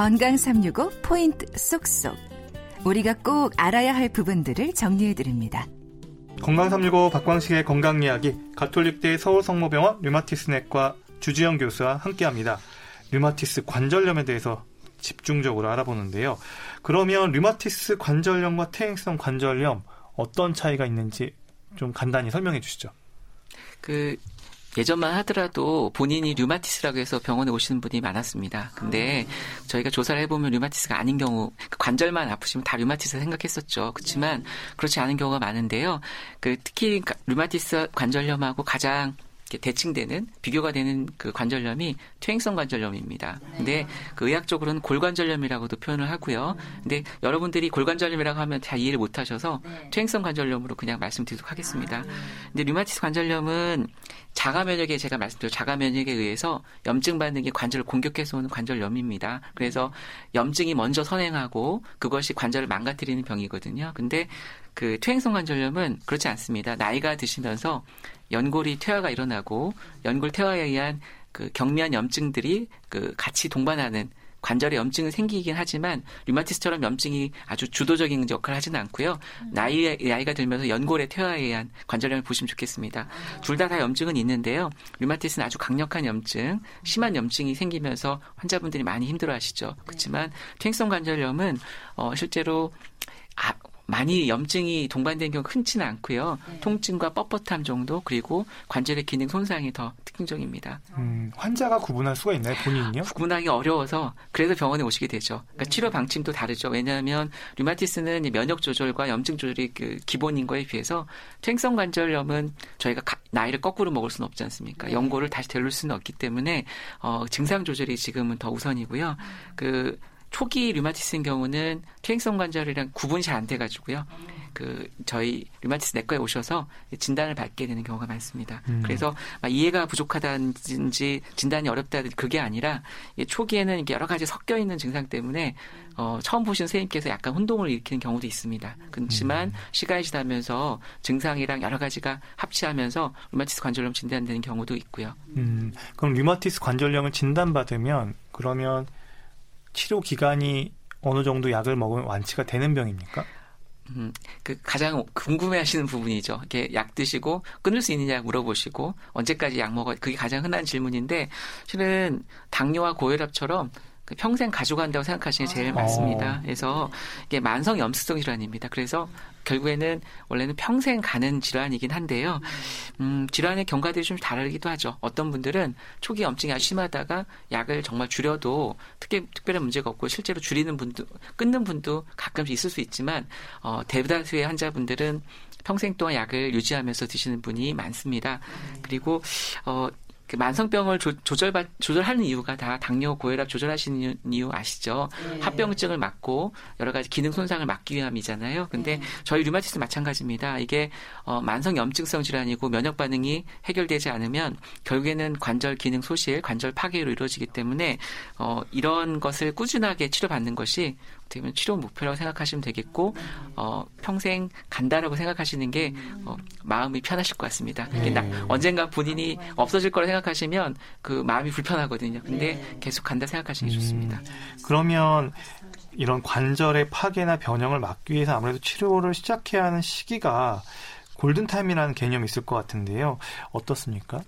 건강 365 포인트 쏙쏙. 우리가 꼭 알아야 할 부분들을 정리해 드립니다. 건강 365 박광식의 건강 이야기 가톨릭대 서울성모병원 류마티스내과 주지영 교수와 함께합니다. 류마티스 관절염에 대해서 집중적으로 알아보는데요. 그러면 류마티스 관절염과 퇴행성 관절염 어떤 차이가 있는지 좀 간단히 설명해 주시죠. 그 예전만 하더라도 본인이 류마티스라고 해서 병원에 오시는 분이 많았습니다. 근데 저희가 조사를 해보면 류마티스가 아닌 경우 그 관절만 아프시면 다 류마티스 생각했었죠. 그렇지만 그렇지 않은 경우가 많은데요. 그 특히 류마티스 관절염하고 가장 대칭되는 비교가 되는 그 관절염이 퇴행성 관절염입니다. 근데 그 의학적으로는 골관절염이라고도 표현을 하고요. 근데 여러분들이 골관절염이라고 하면 다 이해를 못 하셔서 퇴행성 관절염으로 그냥 말씀드리도록 하겠습니다. 근데 류마티스 관절염은 자가 면역에 제가 말씀드린 자가 면역에 의해서 염증 반응이 관절을 공격해서 오는 관절염입니다. 그래서 염증이 먼저 선행하고 그것이 관절을 망가뜨리는 병이거든요. 근데 그 퇴행성 관절염은 그렇지 않습니다. 나이가 드시면서 연골이 퇴화가 일어나고 연골 퇴화에 의한 그 경미한 염증들이 그 같이 동반하는 관절에 염증은 생기긴 하지만 류마티스처럼 염증이 아주 주도적인 역할을 하지는 않고요. 나이 나이가 들면서 연골의 퇴화에 의한 관절염을 보시면 좋겠습니다. 둘 다다 다 염증은 있는데요. 류마티스는 아주 강력한 염증, 심한 염증이 생기면서 환자분들이 많이 힘들어하시죠. 그렇지만 퇴행성 관절염은 어 실제로 아, 많이 염증이 동반된 경우 흔치는 않고요. 네. 통증과 뻣뻣함 정도 그리고 관절의 기능 손상이 더 특징적입니다. 음, 환자가 구분할 수가 있나요, 본인요? 구분하기 어려워서 그래서 병원에 오시게 되죠. 그러니까 네. 치료 방침도 다르죠. 왜냐하면 류마티스는 면역 조절과 염증 조절이 그 기본인 거에 비해서 퇴행성 관절염은 저희가 나이를 거꾸로 먹을 수는 없지 않습니까? 네. 연고를 다시 데릴 수는 없기 때문에 어, 증상 조절이 지금은 더 우선이고요. 그 초기 류마티스인 경우는 퇴행성 관절이랑 구분이 잘 안 돼가지고요. 그 저희 류마티스 내과에 오셔서 진단을 받게 되는 경우가 많습니다. 음. 그래서 이해가 부족하다든지 진단이 어렵다든지 그게 아니라 초기에는 이게 여러 가지 섞여 있는 증상 때문에 어, 처음 보신 선생님께서 약간 혼동을 일으키는 경우도 있습니다. 그렇지만 음. 시간이 지나면서 증상이랑 여러 가지가 합치하면서 류마티스 관절염 진단되는 경우도 있고요. 음. 그럼 류마티스 관절염을 진단받으면 그러면 치료 기간이 어느 정도 약을 먹으면 완치가 되는 병입니까? 음, 그 가장 궁금해하시는 부분이죠. 이렇게 약 드시고 끊을 수 있느냐 물어보시고 언제까지 약 먹어? 그게 가장 흔한 질문인데 실은 당뇨와 고혈압처럼 그 평생 가져간다고 생각하시는 게 제일 아. 많습니다. 그래서 이게 만성 염수성 질환입니다. 그래서 결국에는 원래는 평생 가는 질환이긴 한데요. 음, 질환의 경과들이 좀 다르기도 하죠. 어떤 분들은 초기 염증이 아주 심하다가 약을 정말 줄여도 특히 특별한 문제가 없고 실제로 줄이는 분도 끊는 분도 가끔씩 있을 수 있지만 어, 대다수의 환자분들은 평생 동안 약을 유지하면서 드시는 분이 많습니다. 그리고 어, 그 만성병을 조, 조절 조절하는 이유가 다 당뇨, 고혈압 조절하시는 이유 아시죠? 네. 합병증을 막고 여러 가지 기능 손상을 막기 위함이잖아요. 근데 네. 저희 류마티스 마찬가지입니다. 이게 어, 만성 염증성 질환이고 면역 반응이 해결되지 않으면 결국에는 관절 기능 소실, 관절 파괴로 이루어지기 때문에 어, 이런 것을 꾸준하게 치료받는 것이 어떻게 보면 치료 목표라고 생각하시면 되겠고 어, 평생 간다라고 생각하시는 게 어, 마음이 편하실 것 같습니다. 네. 나, 언젠가 본인이 없어질 거라 생각하시면 그 마음이 불편하거든요. 근데 네. 계속 간다 생각하시는 게 음, 좋습니다. 그러면 이런 관절의 파괴나 변형을 막기 위해서 아무래도 치료를 시작해야 하는 시기가 골든타임이라는 개념이 있을 것 같은데요. 어떻습니까?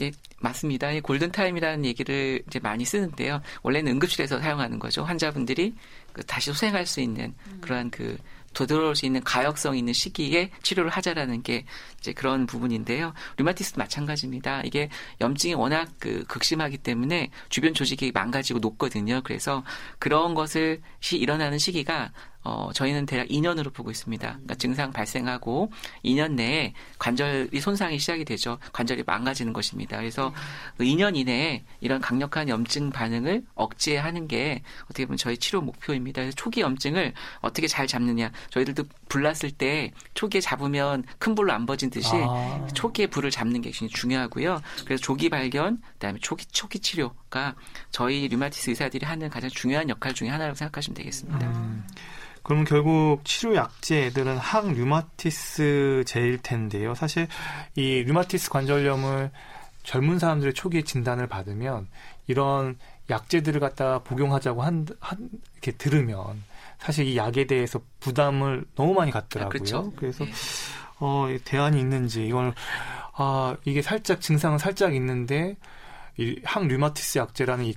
예, 맞습니다. 이 골든타임이라는 얘기를 이제 많이 쓰는데요. 원래는 응급실에서 사용하는 거죠. 환자분들이 그 다시 소생할 수 있는 음. 그러한 그 되돌아올 수 있는 가역성 있는 시기에 치료를 하자라는 게 이제 그런 부분인데요. 류마티스도 마찬가지입니다. 이게 염증이 워낙 그 극심하기 때문에 주변 조직이 망가지고 녹거든요. 그래서 그런 것을 시 일어나는 시기가 어, 저희는 대략 2년으로 보고 있습니다. 그러니까 증상 발생하고 2년 내에 관절이 손상이 시작이 되죠. 관절이 망가지는 것입니다. 그래서 그 2년 이내에 이런 강력한 염증 반응을 억제하는 게 어떻게 보면 저희 치료 목표입니다. 그래서 초기 염증을 어떻게 잘 잡느냐. 저희들도 불났을 때 초기에 잡으면 큰 불로 안 버진 듯이 아. 초기에 불을 잡는 게 굉장히 중요하고요. 그래서 조기 발견, 그다음에 초기 초기 치료가 저희 류마티스 의사들이 하는 가장 중요한 역할 중에 하나라고 생각하시면 되겠습니다. 음. 그럼 결국 치료 약제들은 항류마티스제일 텐데요. 사실 이 류마티스 관절염을 젊은 사람들의 초기 진단을 받으면 이런 약제들을 갖다가 복용하자고 한, 한 이렇게 들으면 사실 이 약에 대해서 부담을 너무 많이 갖더라고요. 아, 그렇죠. 그래서 네. 어, 이 대안이 있는지 이걸 아 이게 살짝 증상은 살짝 있는데 이 항류마티스 약제라는 이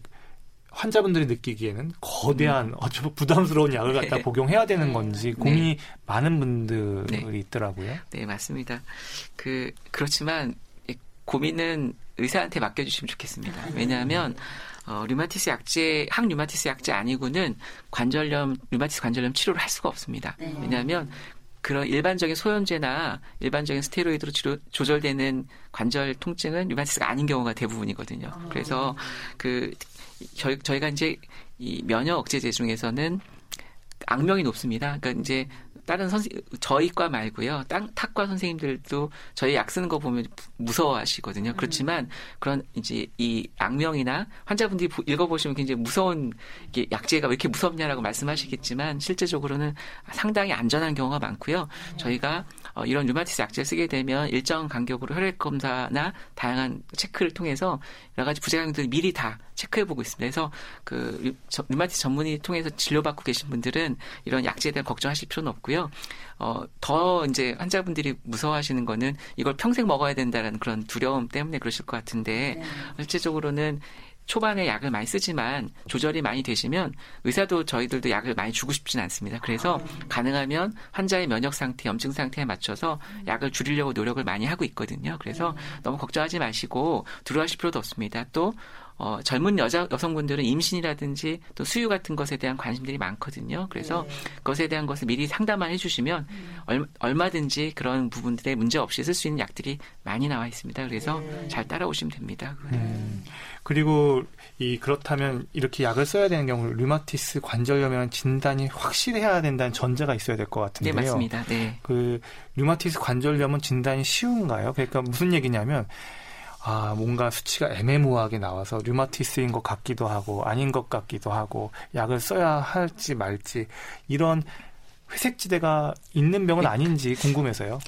환자분들이 느끼기에는 거대한 음. 어쩌면 부담스러운 약을 갖다 네. 복용해야 되는 건지 고민이 많은 분들이 네. 있더라고요. 네, 맞습니다. 그 그렇지만 이 고민은 의사한테 맡겨주시면 좋겠습니다. 왜냐하면 어, 류마티스 약제, 항류마티스 약제 아니고는 관절염, 류마티스 관절염 치료를 할 수가 없습니다. 왜냐하면 그런 일반적인 소염제나 일반적인 스테로이드로 치료, 조절되는 관절 통증은 류마티스가 아닌 경우가 대부분이거든요. 그래서 그 저희, 저희가 이제 이 면역 억제제 중에서는 악명이 높습니다. 그러니까 이제 다른 선생 저희과 말고요. 땅 탁과 선생님들도 저희 약 쓰는 거 보면 무서워하시거든요. 그렇지만 그런 이제 이 악명이나 환자분들이 보- 읽어 보시면 굉장히 무서운 이게 약제가 왜 이렇게 무섭냐라고 말씀하시겠지만 실제적으로는 상당히 안전한 경우가 많고요. 저희가 어, 이런 류마티스 약제 쓰게 되면 일정 간격으로 혈액 검사나 다양한 체크를 통해서 여러 가지 부작용들을 미리 다 체크해 보고 있습니다. 그래서 그 류- 류마티스 전문의 통해서 진료받고 계신 분들은 이런 약제에 대한 걱정하실 필요는 없고요. 어, 더 이제 환자분들이 무서워하시는 거는 이걸 평생 먹어야 된다는 그런 두려움 때문에 그러실 것 같은데 실제적으로는 초반에 약을 많이 쓰지만 조절이 많이 되시면 의사도 저희들도 약을 많이 주고 싶진 않습니다. 그래서 가능하면 환자의 면역 상태, 염증 상태에 맞춰서 약을 줄이려고 노력을 많이 하고 있거든요. 그래서 너무 걱정하지 마시고 두려워하실 필요도 없습니다. 또 어, 젊은 여자 여성분들은 임신이라든지 또 수유 같은 것에 대한 관심들이 많거든요. 그래서 그것에 대한 것을 미리 상담만 해주시면 얼, 얼마 든지 그런 부분들에 문제 없이 쓸 수 있는 약들이 많이 나와 있습니다. 그래서 잘 따라오시면 됩니다. 음, 그리고 이 그렇다면 이렇게 약을 써야 되는 경우 류마티스 관절염이라는 진단이 확실해야 된다는 전제가 있어야 될것 네, 같은데요. 맞습니다. 네. 그 류마티스 관절염은 진단이 쉬운가요? 그러니까 무슨 얘기냐면 아 뭔가 수치가 애매모호하게 나와서 류마티스인 것 같기도 하고 아닌 것 같기도 하고 약을 써야 할지 말지 이런 회색지대가 있는 병은 네. 아닌지 궁금해서요.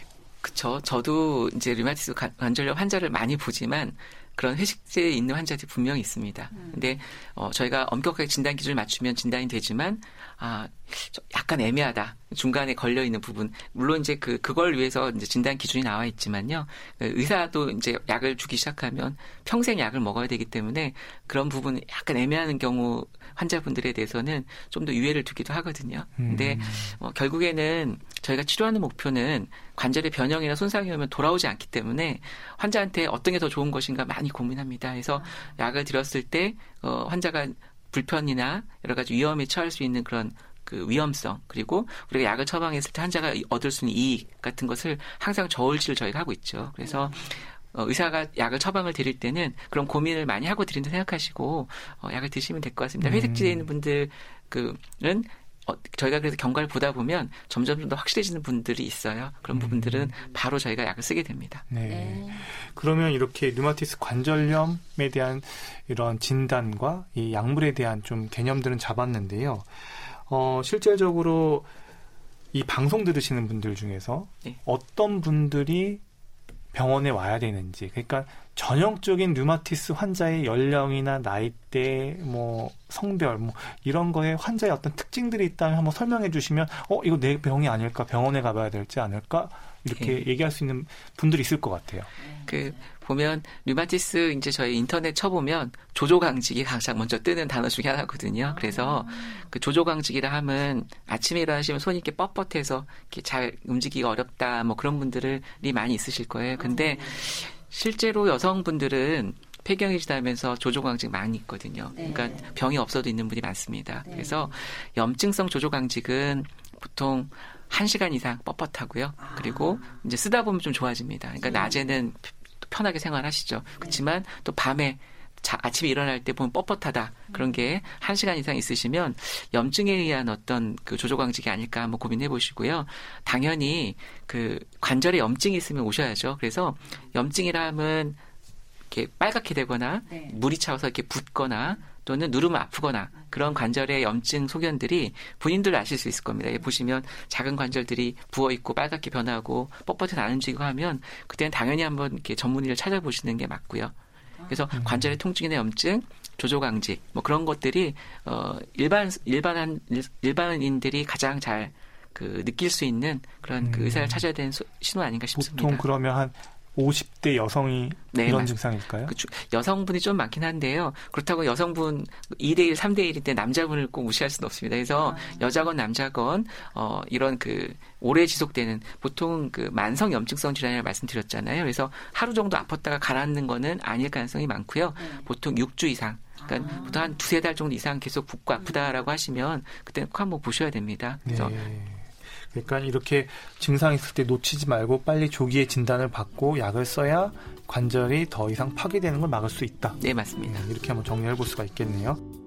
그쵸. 저도 이제 류마티스 관- 관절염 환자를 많이 보지만 그런 회식제에 있는 환자들이 분명히 있습니다. 근데 어, 저희가 엄격하게 진단 기준을 맞추면 진단이 되지만 아 저- 약간 애매하다. 중간에 걸려 있는 부분. 물론 이제 그 그걸 위해서 이제 진단 기준이 나와 있지만요. 그 의사도 이제 약을 주기 시작하면 평생 약을 먹어야 되기 때문에 그런 부분 약간 애매한 경우 환자분들에 대해서는 좀 더 유예를 두기도 하거든요. 근데 어, 결국에는 저희가 치료하는 목표는 관절의 변형이나 손상이 오면 돌아오지 않기 때문에 환자한테 어떤 게 더 좋은 것인가 많이 고민합니다. 그래서 약을 드렸을 때 어, 환자가 불편이나 여러 가지 위험에 처할 수 있는 그런 그 위험성 그리고 우리가 약을 처방했을 때 환자가 얻을 수 있는 이익 같은 것을 항상 저울질을 저희가 하고 있죠. 그래서 어, 의사가 약을 처방을 드릴 때는 그런 고민을 많이 하고 드린다 생각하시고 어, 약을 드시면 될 것 같습니다. 음. 회색지대에 있는 분들은 어, 저희가 그래서 경과를 보다 보면 점점 좀더 확실해지는 분들이 있어요. 그런 부분들은 바로 저희가 약을 쓰게 됩니다. 네. 그러면 이렇게 류마티스 관절염에 대한 이런 진단과 이 약물에 대한 좀 개념들은 잡았는데요. 어, 실질적으로 이 방송 들으시는 분들 중에서 네. 어떤 분들이 병원에 와야 되는지, 그러니까 전형적인 류마티스 환자의 연령이나 나이대, 뭐 성별, 뭐 이런 거에 환자의 어떤 특징들이 있다면 한번 설명해 주시면, 어 이거 내 병이 아닐까, 병원에 가봐야 될지 않을까? 이렇게 얘기할 수 있는 분들이 있을 것 같아요. 그 보면 류마티스 이제 저희 인터넷 쳐보면 조조강직이 가장 먼저 뜨는 단어 중에 하나거든요. 그래서 그 조조강직이라 하면 아침에 일어나시면 손이 이렇게 뻣뻣해서 이렇게 잘 움직이기 어렵다 뭐 그런 분들이 많이 있으실 거예요. 근데 실제로 여성분들은 폐경이 지나면서 조조강직 많이 있거든요. 그러니까 병이 없어도 있는 분이 많습니다. 그래서 염증성 조조강직은 보통 1시간 이상 뻣뻣하고요. 그리고 이제 쓰다 보면 좀 좋아집니다. 그러니까 낮에는 편하게 생활하시죠. 그렇지만 또 밤에 자, 아침에 일어날 때 보면 뻣뻣하다. 그런 게 한시간 이상 있으시면 염증에 의한 어떤 그 조조광직이 아닐까 한번 고민해 보시고요. 당연히 그 관절에 염증이 있으면 오셔야죠. 그래서 염증이라 하면 이렇게 빨갛게 되거나 물이 차서 이렇게 붓거나 또는 누르면 아프거나 그런 관절의 염증 소견들이 본인들 아실 수 있을 겁니다. 보시면 작은 관절들이 부어 있고 빨갛게 변하고 뻣뻣해서 안 움직이고 하면 그때는 당연히 한번 이렇게 전문의를 찾아보시는 게 맞고요. 그래서 관절의 통증이나 염증, 조조강직 뭐 그런 것들이 어 일반 일반한 일반인들이 가장 잘 그 느낄 수 있는 그런 음. 그 의사를 찾아야 되는 신호 아닌가 싶습니다. 보통 그러면 한 50대 여성이 네, 이런 맞 증상일까요? 그 여성분이 좀 많긴 한데요. 그렇다고 여성분 2대1, 3대1인데 남자분을 꼭 무시할 수는 없습니다. 그래서 아. 여자건 남자건 어 이런 그 오래 지속되는 보통 그 만성 염증성 질환이라고 말씀드렸잖아요. 그래서 하루 정도 아팠다가 가라앉는 거는 아닐 가능성이 많고요. 네. 보통 6주 이상 그러니까 아. 보통 한 두세 달 정도 이상 계속 붓고 아프다라고 하시면 그때는 꼭 한번 보셔야 됩니다. 그래서 네. 그러니까 이렇게 증상 있을 때 놓치지 말고 빨리 조기에 진단을 받고 약을 써야 관절이 더 이상 파괴되는 걸 막을 수 있다. 네, 맞습니다. 네, 이렇게 한번 정리해 볼 수가 있겠네요.